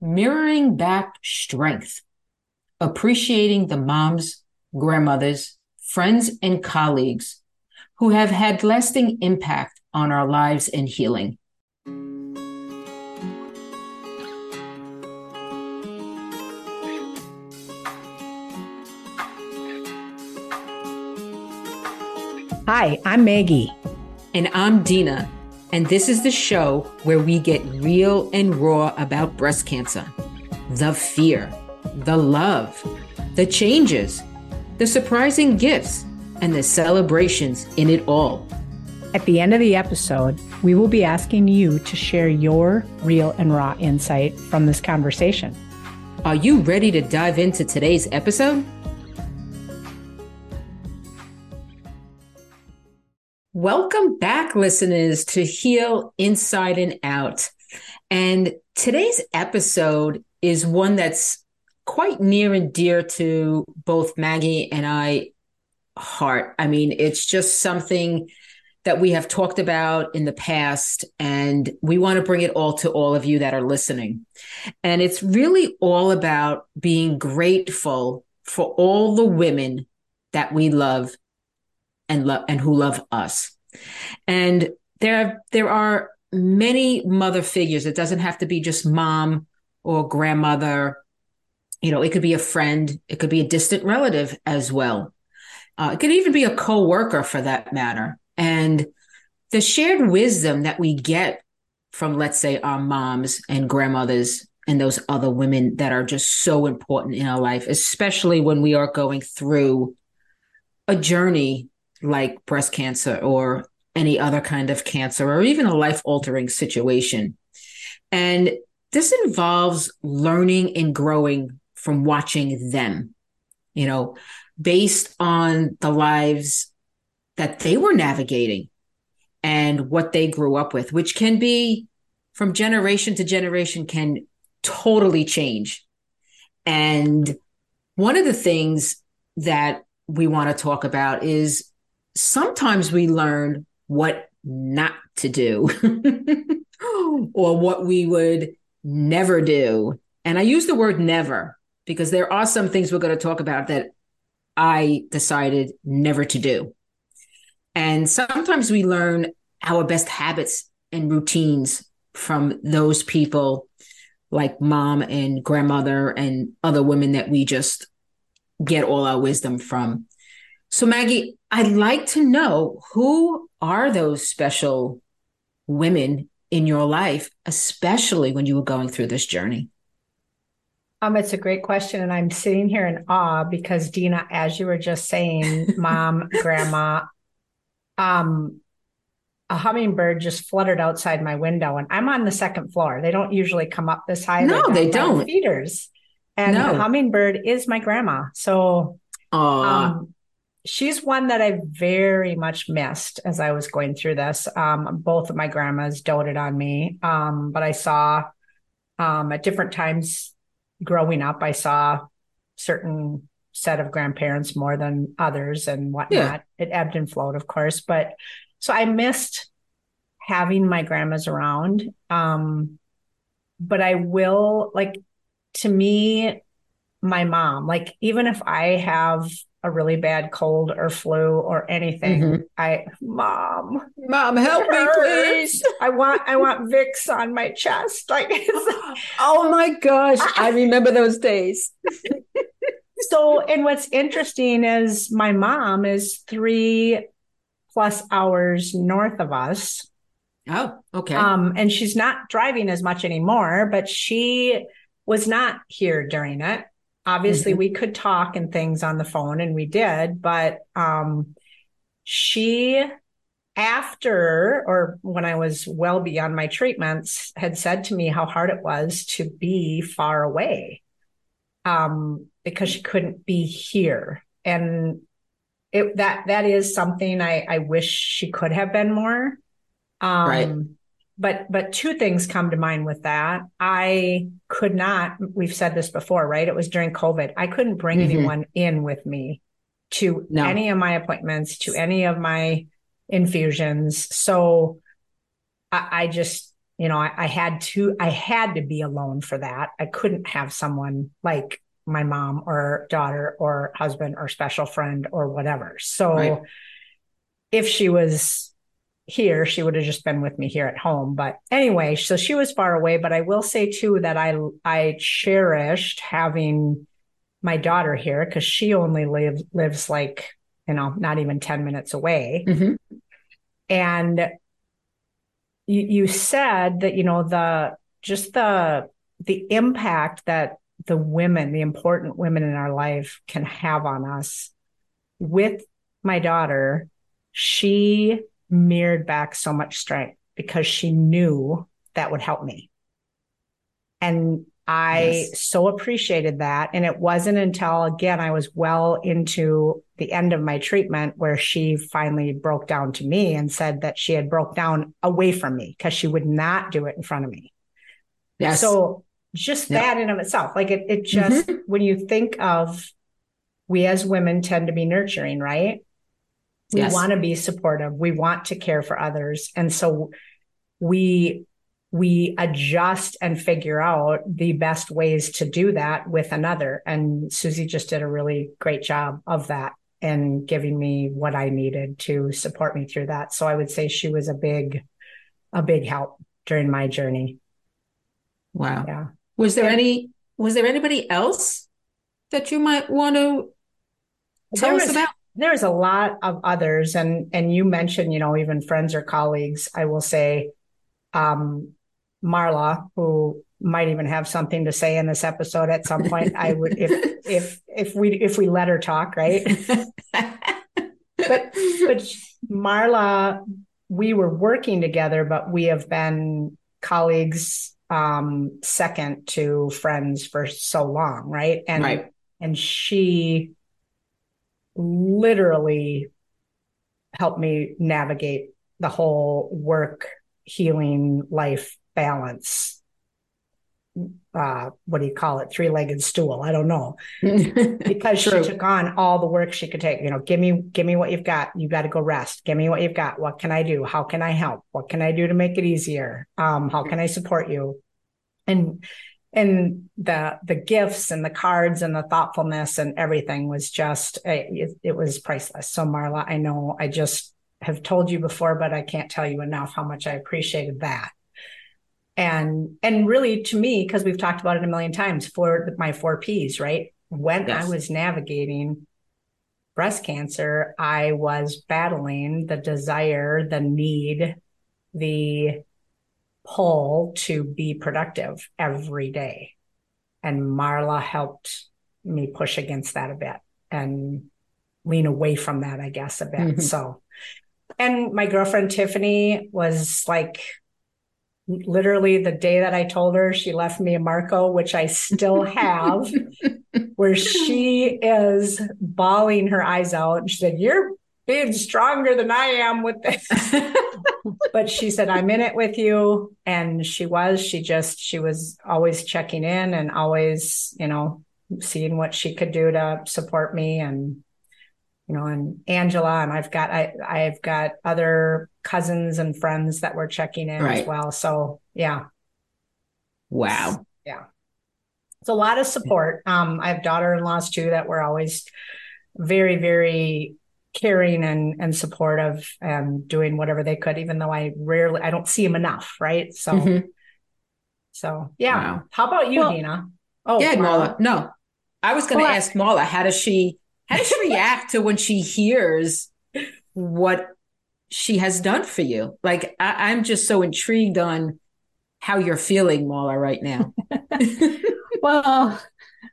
mirroring back strength, appreciating the moms, grandmothers, friends, and colleagues who have had lasting impact on our lives and healing. Hi, I'm Maggie. And I'm Dina. And this is the show where we get real and raw about breast cancer the fear, the love, the changes, the surprising gifts, and the celebrations in it all. At the end of the episode, we will be asking you to share your real and raw insight from this conversation. Are you ready to dive into today's episode? Welcome back, listeners, to Heal Inside and Out. And today's episode is one that's quite near and dear to both Maggie and I heart. I mean, it's just something that we have talked about in the past, and we want to bring it all to all of you that are listening. And it's really all about being grateful for all the women that we love and love and who love us. And there there are many mother figures. It doesn't have to be just mom or grandmother. You know, it could be a friend, it could be a distant relative as well. Uh, it could even be a co-worker for that matter. And the shared wisdom that we get from, let's say, our moms and grandmothers and those other women that are just so important in our life, especially when we are going through a journey like breast cancer or any other kind of cancer or even a life altering situation. And this involves learning and growing from watching them, you know, based on the lives that they were navigating and what they grew up with, which can be from generation to generation, can totally change. And one of the things that we want to talk about is sometimes we learn what not to do or what we would never do. And I use the word never because there are some things we're going to talk about that I decided never to do. And sometimes we learn our best habits and routines from those people like mom and grandmother and other women that we just get all our wisdom from. So, Maggie, I'd like to know who are those special women in your life, especially when you were going through this journey? Um, it's a great question. And I'm sitting here in awe because Dina, as you were just saying, mom, grandma, um, a hummingbird just fluttered outside my window and I'm on the second floor. They don't usually come up this high. No, they don't. Feeders. And no. the hummingbird is my grandma. So um, she's one that I very much missed as I was going through this. Um, both of my grandmas doted on me, um, but I saw um, at different times growing up, I saw certain set of grandparents more than others and whatnot. Yeah. It ebbed and flowed, of course, but so I missed having my grandmas around. Um, but I will like to me, my mom, like even if I have a really bad cold or flu or anything, mm-hmm. I mom, mom, help me, please. I want I want Vicks on my chest. Like oh my gosh, I remember those days. so, and what's interesting is my mom is three plus hours north of us. Oh, okay. Um, and she's not driving as much anymore, but she was not here during it obviously mm-hmm. we could talk and things on the phone and we did but um she after or when i was well beyond my treatments had said to me how hard it was to be far away um because she couldn't be here. And it that that is something i i wish she could have been more. Um right but but two things come to mind with that i could not we've said this before right it was during covid i couldn't bring mm-hmm. anyone in with me to no. any of my appointments to any of my infusions so I, I, just you know, I, I had to, I had to be alone for that. I couldn't have someone like my mom or daughter or husband or special friend or whatever. So right. if she was here, she would have just been with me here at home. But anyway, so she was far away. But I will say too that I I cherished having my daughter here because she only lives lives like you know not even ten minutes away, mm-hmm. and you you said that you know the just the the impact that the women, the important women in our life can have on us. With my daughter, she mirrored back so much strength because she knew that would help me. And I yes. so appreciated that. And it wasn't until, again, I was well into the end of my treatment where she finally broke down to me and said that she had broke down away from me because she would not do it in front of me. Yes. So just that in of itself, like it, it just, mm-hmm. when you think of we as women tend to be nurturing, right? We yes. want to be supportive. We want to care for others. And so we, we adjust and figure out the best ways to do that with another. And Susie just did a really great job of that and giving me what I needed to support me through that. So I would say she was a big, a big help during my journey. Wow. Yeah. Was there any was there anybody else that you might want to tell us about? There's a lot of others and and you mentioned, you know, even friends or colleagues, I will say um Marla, who might even have something to say in this episode at some point. I would if if if we if we let her talk, right? but but Marla, we were working together, but we have been colleagues um, second to friends for so long, right? And right. and she literally helped me navigate the whole work healing life balance uh, what do you call it? Three legged stool. I don't know. because she took on all the work she could take. You know, give me, give me what you've got. You got to go rest. Give me what you've got. What can I do? How can I help? What can I do to make it easier? Um, how can I support you? And, and the, the gifts and the cards and the thoughtfulness and everything was just, eh, it, it was priceless. So Marla, I know I just have told you before, but I can't tell you enough how much I appreciated that and and really to me because we've talked about it a million times for my four p's right when yes. i was navigating breast cancer i was battling the desire the need the pull to be productive every day and marla helped me push against that a bit and lean away from that i guess a bit mm-hmm. so and my girlfriend tiffany was like literally the day that I told her she left me a Marco, which I still have, where she is bawling her eyes out. And she said, You're being stronger than I am with this. but she said, I'm in it with you. And she was, she just, she was always checking in and always, you know, seeing what she could do to support me and you know, and Angela, and I've got I I've got other cousins and friends that were checking in right. as well. So yeah. Wow. Yeah. It's a lot of support. Um, I have daughter-in-laws too that were always very, very caring and and supportive and doing whatever they could, even though I rarely I don't see them enough, right? So mm-hmm. so yeah. Wow. How about you, well, Dina? Oh yeah, Marla. No. I was gonna well, ask Marla, how does she how does she react to when she hears what she has done for you? Like, I, am just so intrigued on how you're feeling, Marla, right now. well,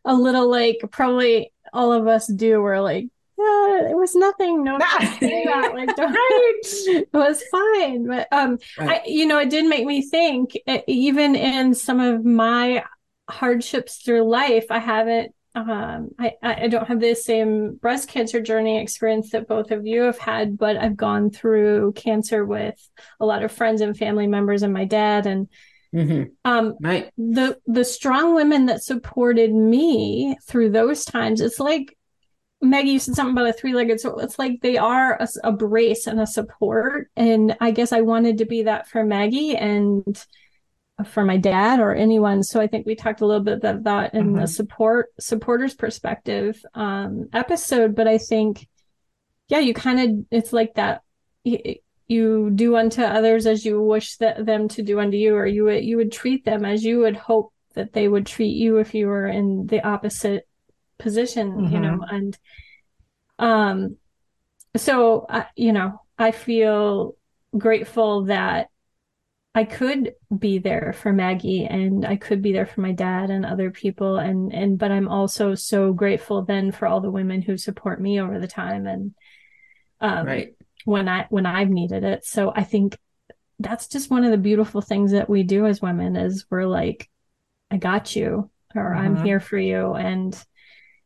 a little like probably all of us do. We're like, it was nothing. No, that. Like, don't, it was fine. But um, right. I, you know, it did make me think. Even in some of my hardships through life, I haven't um, I, I don't have the same breast cancer journey experience that both of you have had, but I've gone through cancer with a lot of friends and family members and my dad. And mm-hmm. um, right. the the strong women that supported me through those times, it's like Maggie, you said something about a three legged stool. It's like they are a, a brace and a support. And I guess I wanted to be that for Maggie. And for my dad or anyone. So I think we talked a little bit about that in Mhm. the support supporters perspective um, episode. But I think, yeah, you kind of it's like that. You, you do unto others as you wish that them to do unto you, or you would you would treat them as you would hope that they would treat you if you were in the opposite position, you know. And um, so uh, you know, I feel grateful that I could be there for Maggie and I could be there for my dad and other people and and but I'm also so grateful then for all the women who support me over the time and um Right. when I when I've needed it. So I think that's just one of the beautiful things that we do as women is we're like I got you or I'm Mhm. here for you and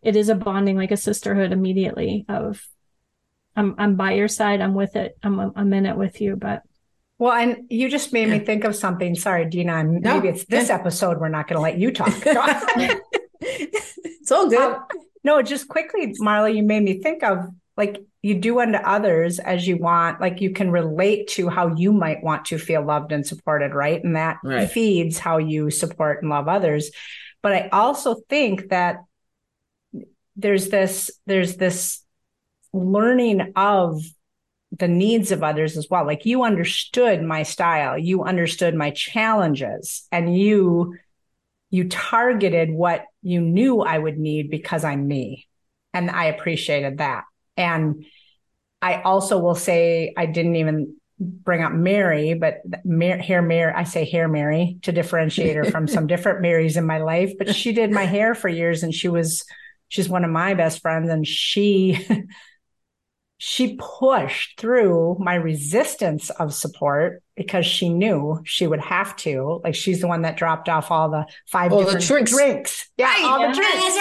it is a bonding like a sisterhood immediately of I'm I'm by your side, I'm with it. I'm I'm in it with you, but Well, and you just made me think of something. Sorry, Dina. and No, Maybe it's this episode. We're not going to let you talk. it's all good. Um, no, just quickly, Marla, you made me think of like you do unto others as you want. Like you can relate to how you might want to feel loved and supported, right? And that Right. feeds how you support and love others. But I also think that there's this there's this learning of the needs of others as well. Like you understood my style, you understood my challenges, and you you targeted what you knew I would need because I'm me. And I appreciated that. And I also will say I didn't even bring up Mary, but Mar- hair Mary, I say hair Mary to differentiate her from some different Marys in my life, but she did my hair for years and she was she's one of my best friends and she she pushed through my resistance of support because she knew she would have to. Like she's the one that dropped off all the five All the drinks. drinks. Yeah, Right. all the Yeah. drinks. That's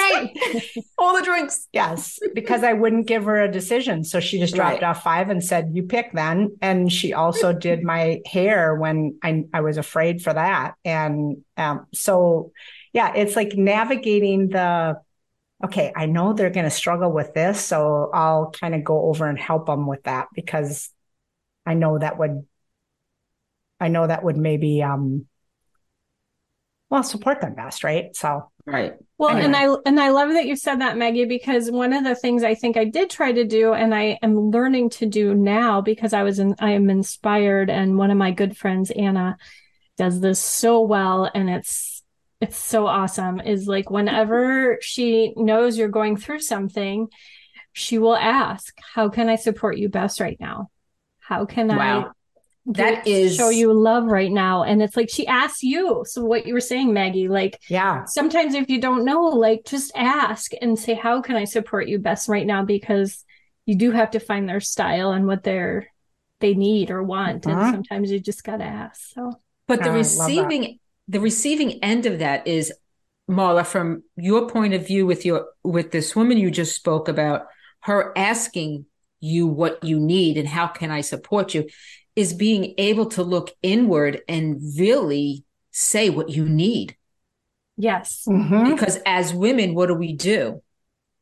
right. all the drinks. Yes, because I wouldn't give her a decision. So she just dropped Right. off five and said, You pick then. And she also did my hair when I, I was afraid for that. And um, so, yeah, it's like navigating the, okay, I know they're going to struggle with this. So I'll kind of go over and help them with that because I know that would, I know that would maybe, um, well, support them best, right? So, Right. Well, and I and I love that you said that, Maggie, because one of the things I think I did try to do, and I am learning to do now, because I was in, I am inspired, and one of my good friends, Anna, does this so well, and it's it's so awesome. Is like whenever she knows you're going through something, she will ask, "How can I support you best right now? How can I?" Wow. That give- is- show you love right now and it's like she asks you so what you were saying maggie like yeah. sometimes if you don't know like just ask and say how can i support you best right now because you do have to find their style and what they're they need or want Uh-huh. and sometimes you just gotta ask so But the Oh, I love that. receiving the receiving end of that is Marla, from your point of view with your with this woman you just spoke about, her asking you what you need and how can I support you, is being able to look inward and really say what you need. yes Mhm. Because as women, what do we do?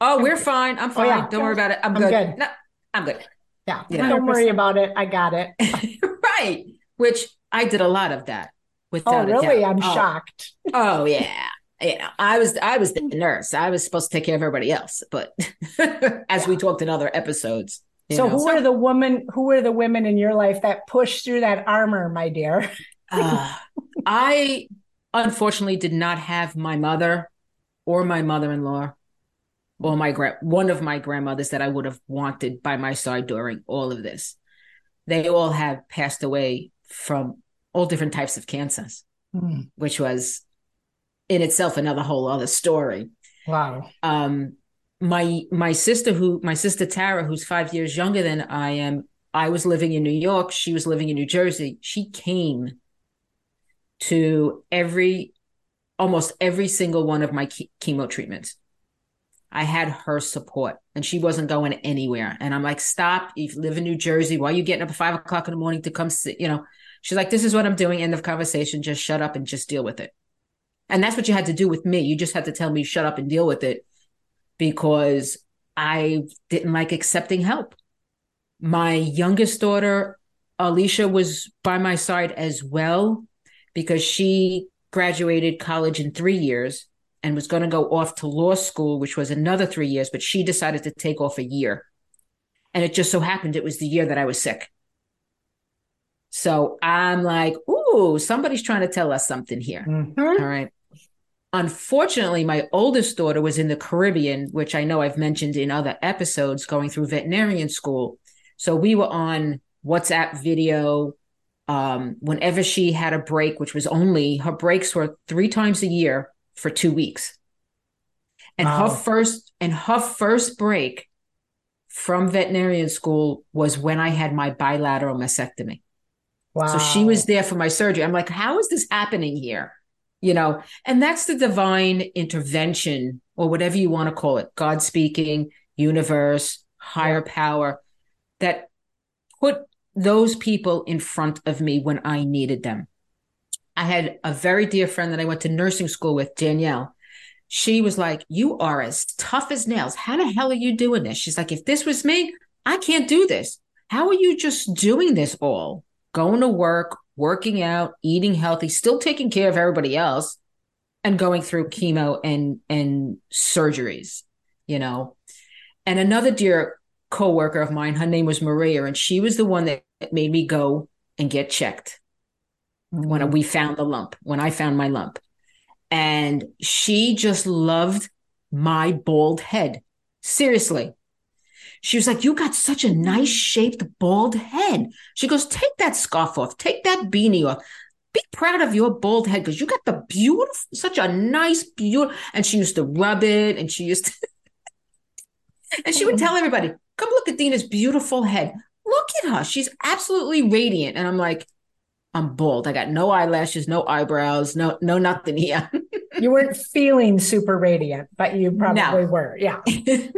Oh, we're fine. I'm Oh, fine. yeah. Don't worry about it. I'm, I'm good. good. No, I'm good. Yeah. Yeah. Don't worry about it. I got it. right. Which I did a lot of that. Oh, Without a really? I'm Oh. shocked. Oh yeah. You know, I was I was the nurse. I was supposed to take care of everybody else. But as we talked in other episodes. So know. who are the women who were the women in your life that pushed through that armor, my dear? Uh, I unfortunately did not have my mother or my mother-in-law or my gra- one of my grandmothers that I would have wanted by my side during all of this. They all have passed away from all different types of cancers, which was in itself another whole other story. Wow. um my my sister who my sister Tara who's 5 years younger than I am I was living in New York. She was living in New Jersey. She came to every almost every single one of my che- chemo treatments. I had her support and she wasn't going anywhere. And I'm like stop. You live in New Jersey. Why are you getting up at five o'clock in the morning to come sit you know she's like this is what I'm doing end of conversation just shut up and just deal with it and that's what you had to do with me. You just had to tell me, shut up and deal with it because I didn't like accepting help. My youngest daughter, Alicia, was by my side as well because she graduated college in three years and was going to go off to law school, which was another three years, but she decided to take off a year. And it just so happened it was the year that I was sick. So I'm like, ooh, somebody's trying to tell us something here. Mm-hmm. All right. Unfortunately, my oldest daughter was in the Caribbean, which I know I've mentioned in other episodes, going through veterinarian school. So we were on WhatsApp video um, whenever she had a break, which was only her breaks were three times a year for two weeks. And wow. her first and her first break from veterinarian school was when I had my bilateral mastectomy. Wow. So she was there for my surgery. I'm like, how is this happening here? You know, and that's the divine intervention or whatever you want to call it God speaking, universe, higher yeah. power that put those people in front of me when I needed them. I had a very dear friend that I went to nursing school with, Danielle. She was like, You are as tough as nails. How the hell are you doing this? She's like, If this was me, I can't do this. How are you just doing this all? Going to work, working out, eating healthy, still taking care of everybody else, and going through chemo and and surgeries, you know. And another dear coworker of mine, her name was Maria, and she was the one that made me go and get checked when mm-hmm. we found the lump, when I found my lump. And she just loved my bald head. Seriously. She was like, You got such a nice shaped bald head. She goes, Take that scarf off, take that beanie off. Be proud of your bald head because you got the beautiful, such a nice, beautiful. And she used to rub it and she used to, and she would tell everybody, Come look at Dina's beautiful head. Look at her. She's absolutely radiant. And I'm like, I'm bald. I got no eyelashes, no eyebrows, no no nothing here. you weren't feeling super radiant, but you probably no. were. Yeah.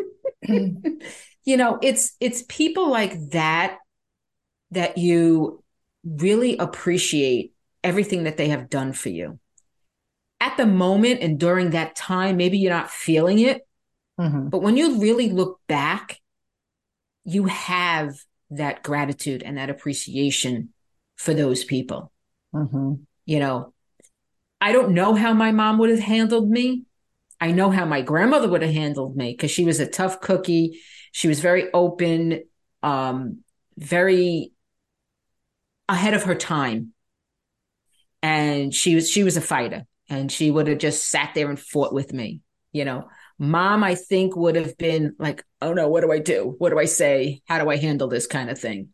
Mm. You know, it's it's people like that that you really appreciate everything that they have done for you. At the moment and during that time, maybe you're not feeling it. Mm-hmm. But when you really look back, you have that gratitude and that appreciation for those people. Mm-hmm. You know, I don't know how my mom would have handled me. I know how my grandmother would have handled me because she was a tough cookie. She was very open, um, very ahead of her time. And she was she was a fighter and she would have just sat there and fought with me, you know. Mom, I think, would have been like, oh no, what do I do? What do I say? How do I handle this kind of thing?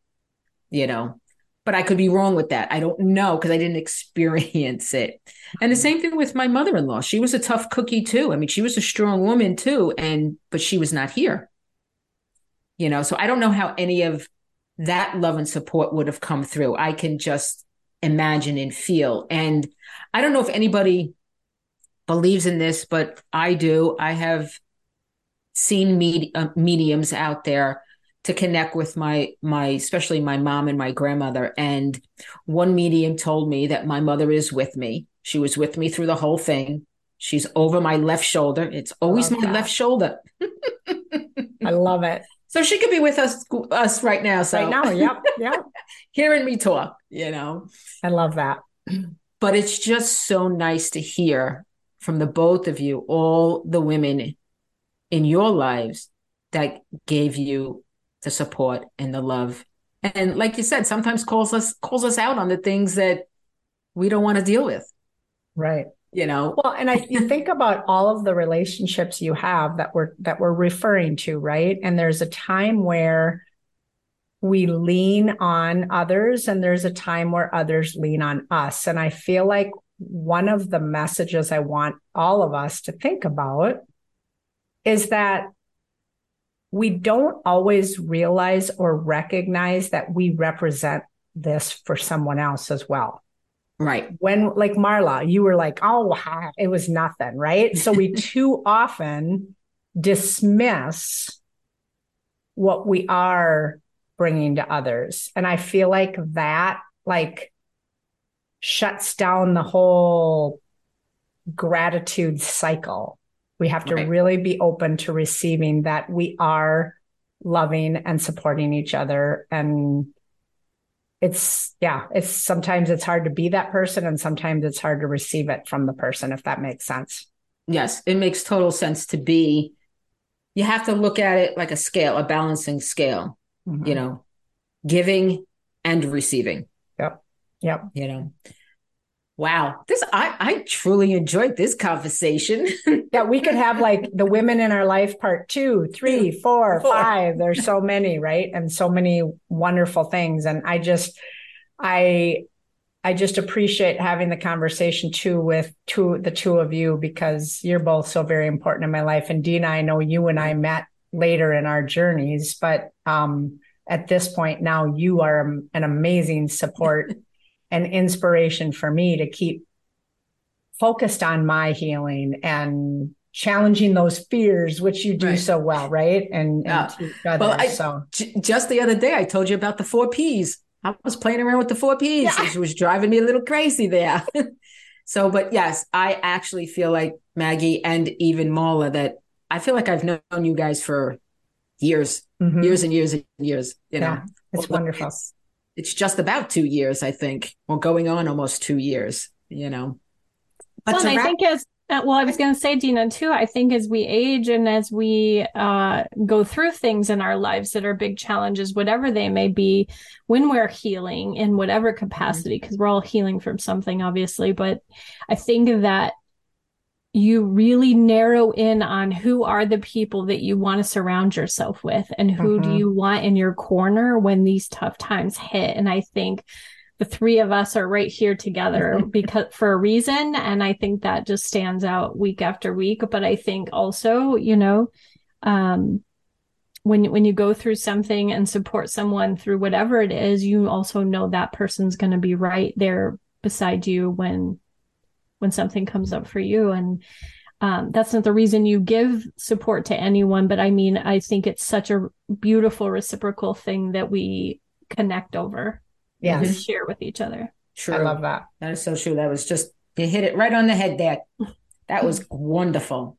You know, but I could be wrong with that. I don't know because I didn't experience it. And the same thing with my mother-in-law. She was a tough cookie too. I mean, she was a strong woman too, and but she was not here. You know, so I don't know how any of that love and support would have come through. I can just imagine and feel. And I don't know if anybody believes in this, but I do. I have seen med- uh, mediums out there to connect with my my especially my mom and my grandmother and one medium told me that my mother is with me she was with me through the whole thing she's over my left shoulder it's always my that. left shoulder i love it so she could be with us us right now. So right now yep yep. Hearing me talk you know? I love that. But it's just so nice to hear from the both of you all the women in your lives that gave you the support and the love. And like you said sometimes calls us calls us out on the things that we don't want to deal with. Right you know? Well and i you think about all of the relationships you have that we're that we're referring to right? And there's a time where we lean on others and there's a time where others lean on us. And i feel like one of the messages i want all of us to think about is that we don't always realize or recognize that we represent this for someone else as well. Right. When, like Marla, you were like, oh, it was nothing. Right. So we too often dismiss what we are bringing to others. And I feel like that, like, shuts down the whole gratitude cycle we have to right. really be open to receiving that we are loving and supporting each other and it's yeah, it's sometimes it's hard to be that person and sometimes it's hard to receive it from the person if that makes sense. Yes, it makes total sense to be you have to look at it like a scale, a balancing scale, mm-hmm. you know, giving and receiving. Yep. Yep. You know. Wow. This I I truly enjoyed this conversation. yeah, we could have like the women in our life part two, three, four, four. five. There's so many, right? And so many wonderful things. And I just I I just appreciate having the conversation too with two the two of you because you're both so very important in my life. And Dina, I know you and I met later in our journeys, but um, at this point now you are an amazing support and inspiration for me to keep focused on my healing and challenging those fears, which you do right. so well, right? And, yeah. and well, I, so j- just the other day, I told you about the four P's. I was playing around with the four P's. Yeah. It was driving me a little crazy there. so, but yes, I actually feel like Maggie and even Marla that I feel like I've known you guys for years, mm-hmm. years and years and years. You know, it's well, wonderful. It's, it's just about two years, I think, or going on almost two years, you know. But well, I think as uh, well, I was going to say, Dina, too. I think as we age and as we uh, go through things in our lives that are big challenges, whatever they may be, when we're healing in whatever capacity, because we're all healing from something, obviously. But I think that you really narrow in on who are the people that you want to surround yourself with and who mm-hmm. do you want in your corner when these tough times hit. And I think the three of us are right here together because for a reason. And I think that just stands out week after week. But I think also, you know, um, when when you go through something and support someone through whatever it is, you also know that person's going to be right there beside you when when something comes up for you. And um, that's not the reason you give support to anyone but i mean i think it's such a beautiful reciprocal thing that we connect over yeah and share with each other. True. I love that. That is so true. That was just you hit it right on the head there. That was wonderful.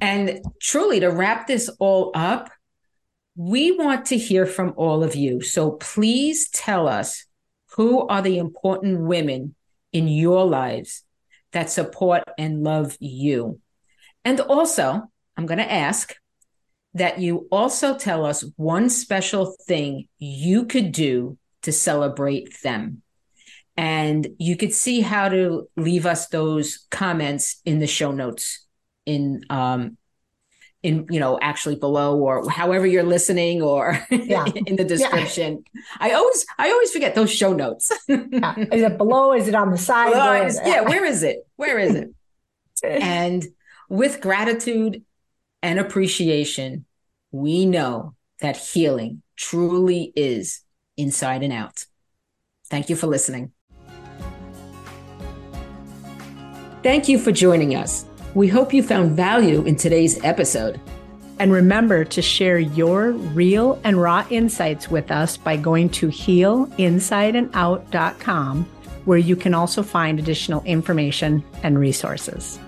And truly to wrap this all up we want to hear from all of you. So please tell us who are the important women in your lives that support and love you. And also, I'm going to ask that you also tell us one special thing you could do to celebrate them. And you could see how to leave us those comments in the show notes in um, in you know actually below or however you're listening or yeah. in the description. Yeah. i always i always forget those show notes. Yeah. is it below? Is it on the side? Where yeah where is it? Where is it? And with gratitude and appreciation we know that healing truly is inside and out. Thank you for listening. Thank you for joining us we hope you found value in today's episode. And remember to share your real and raw insights with us by going to healinsideandout.com, where you can also find additional information and resources.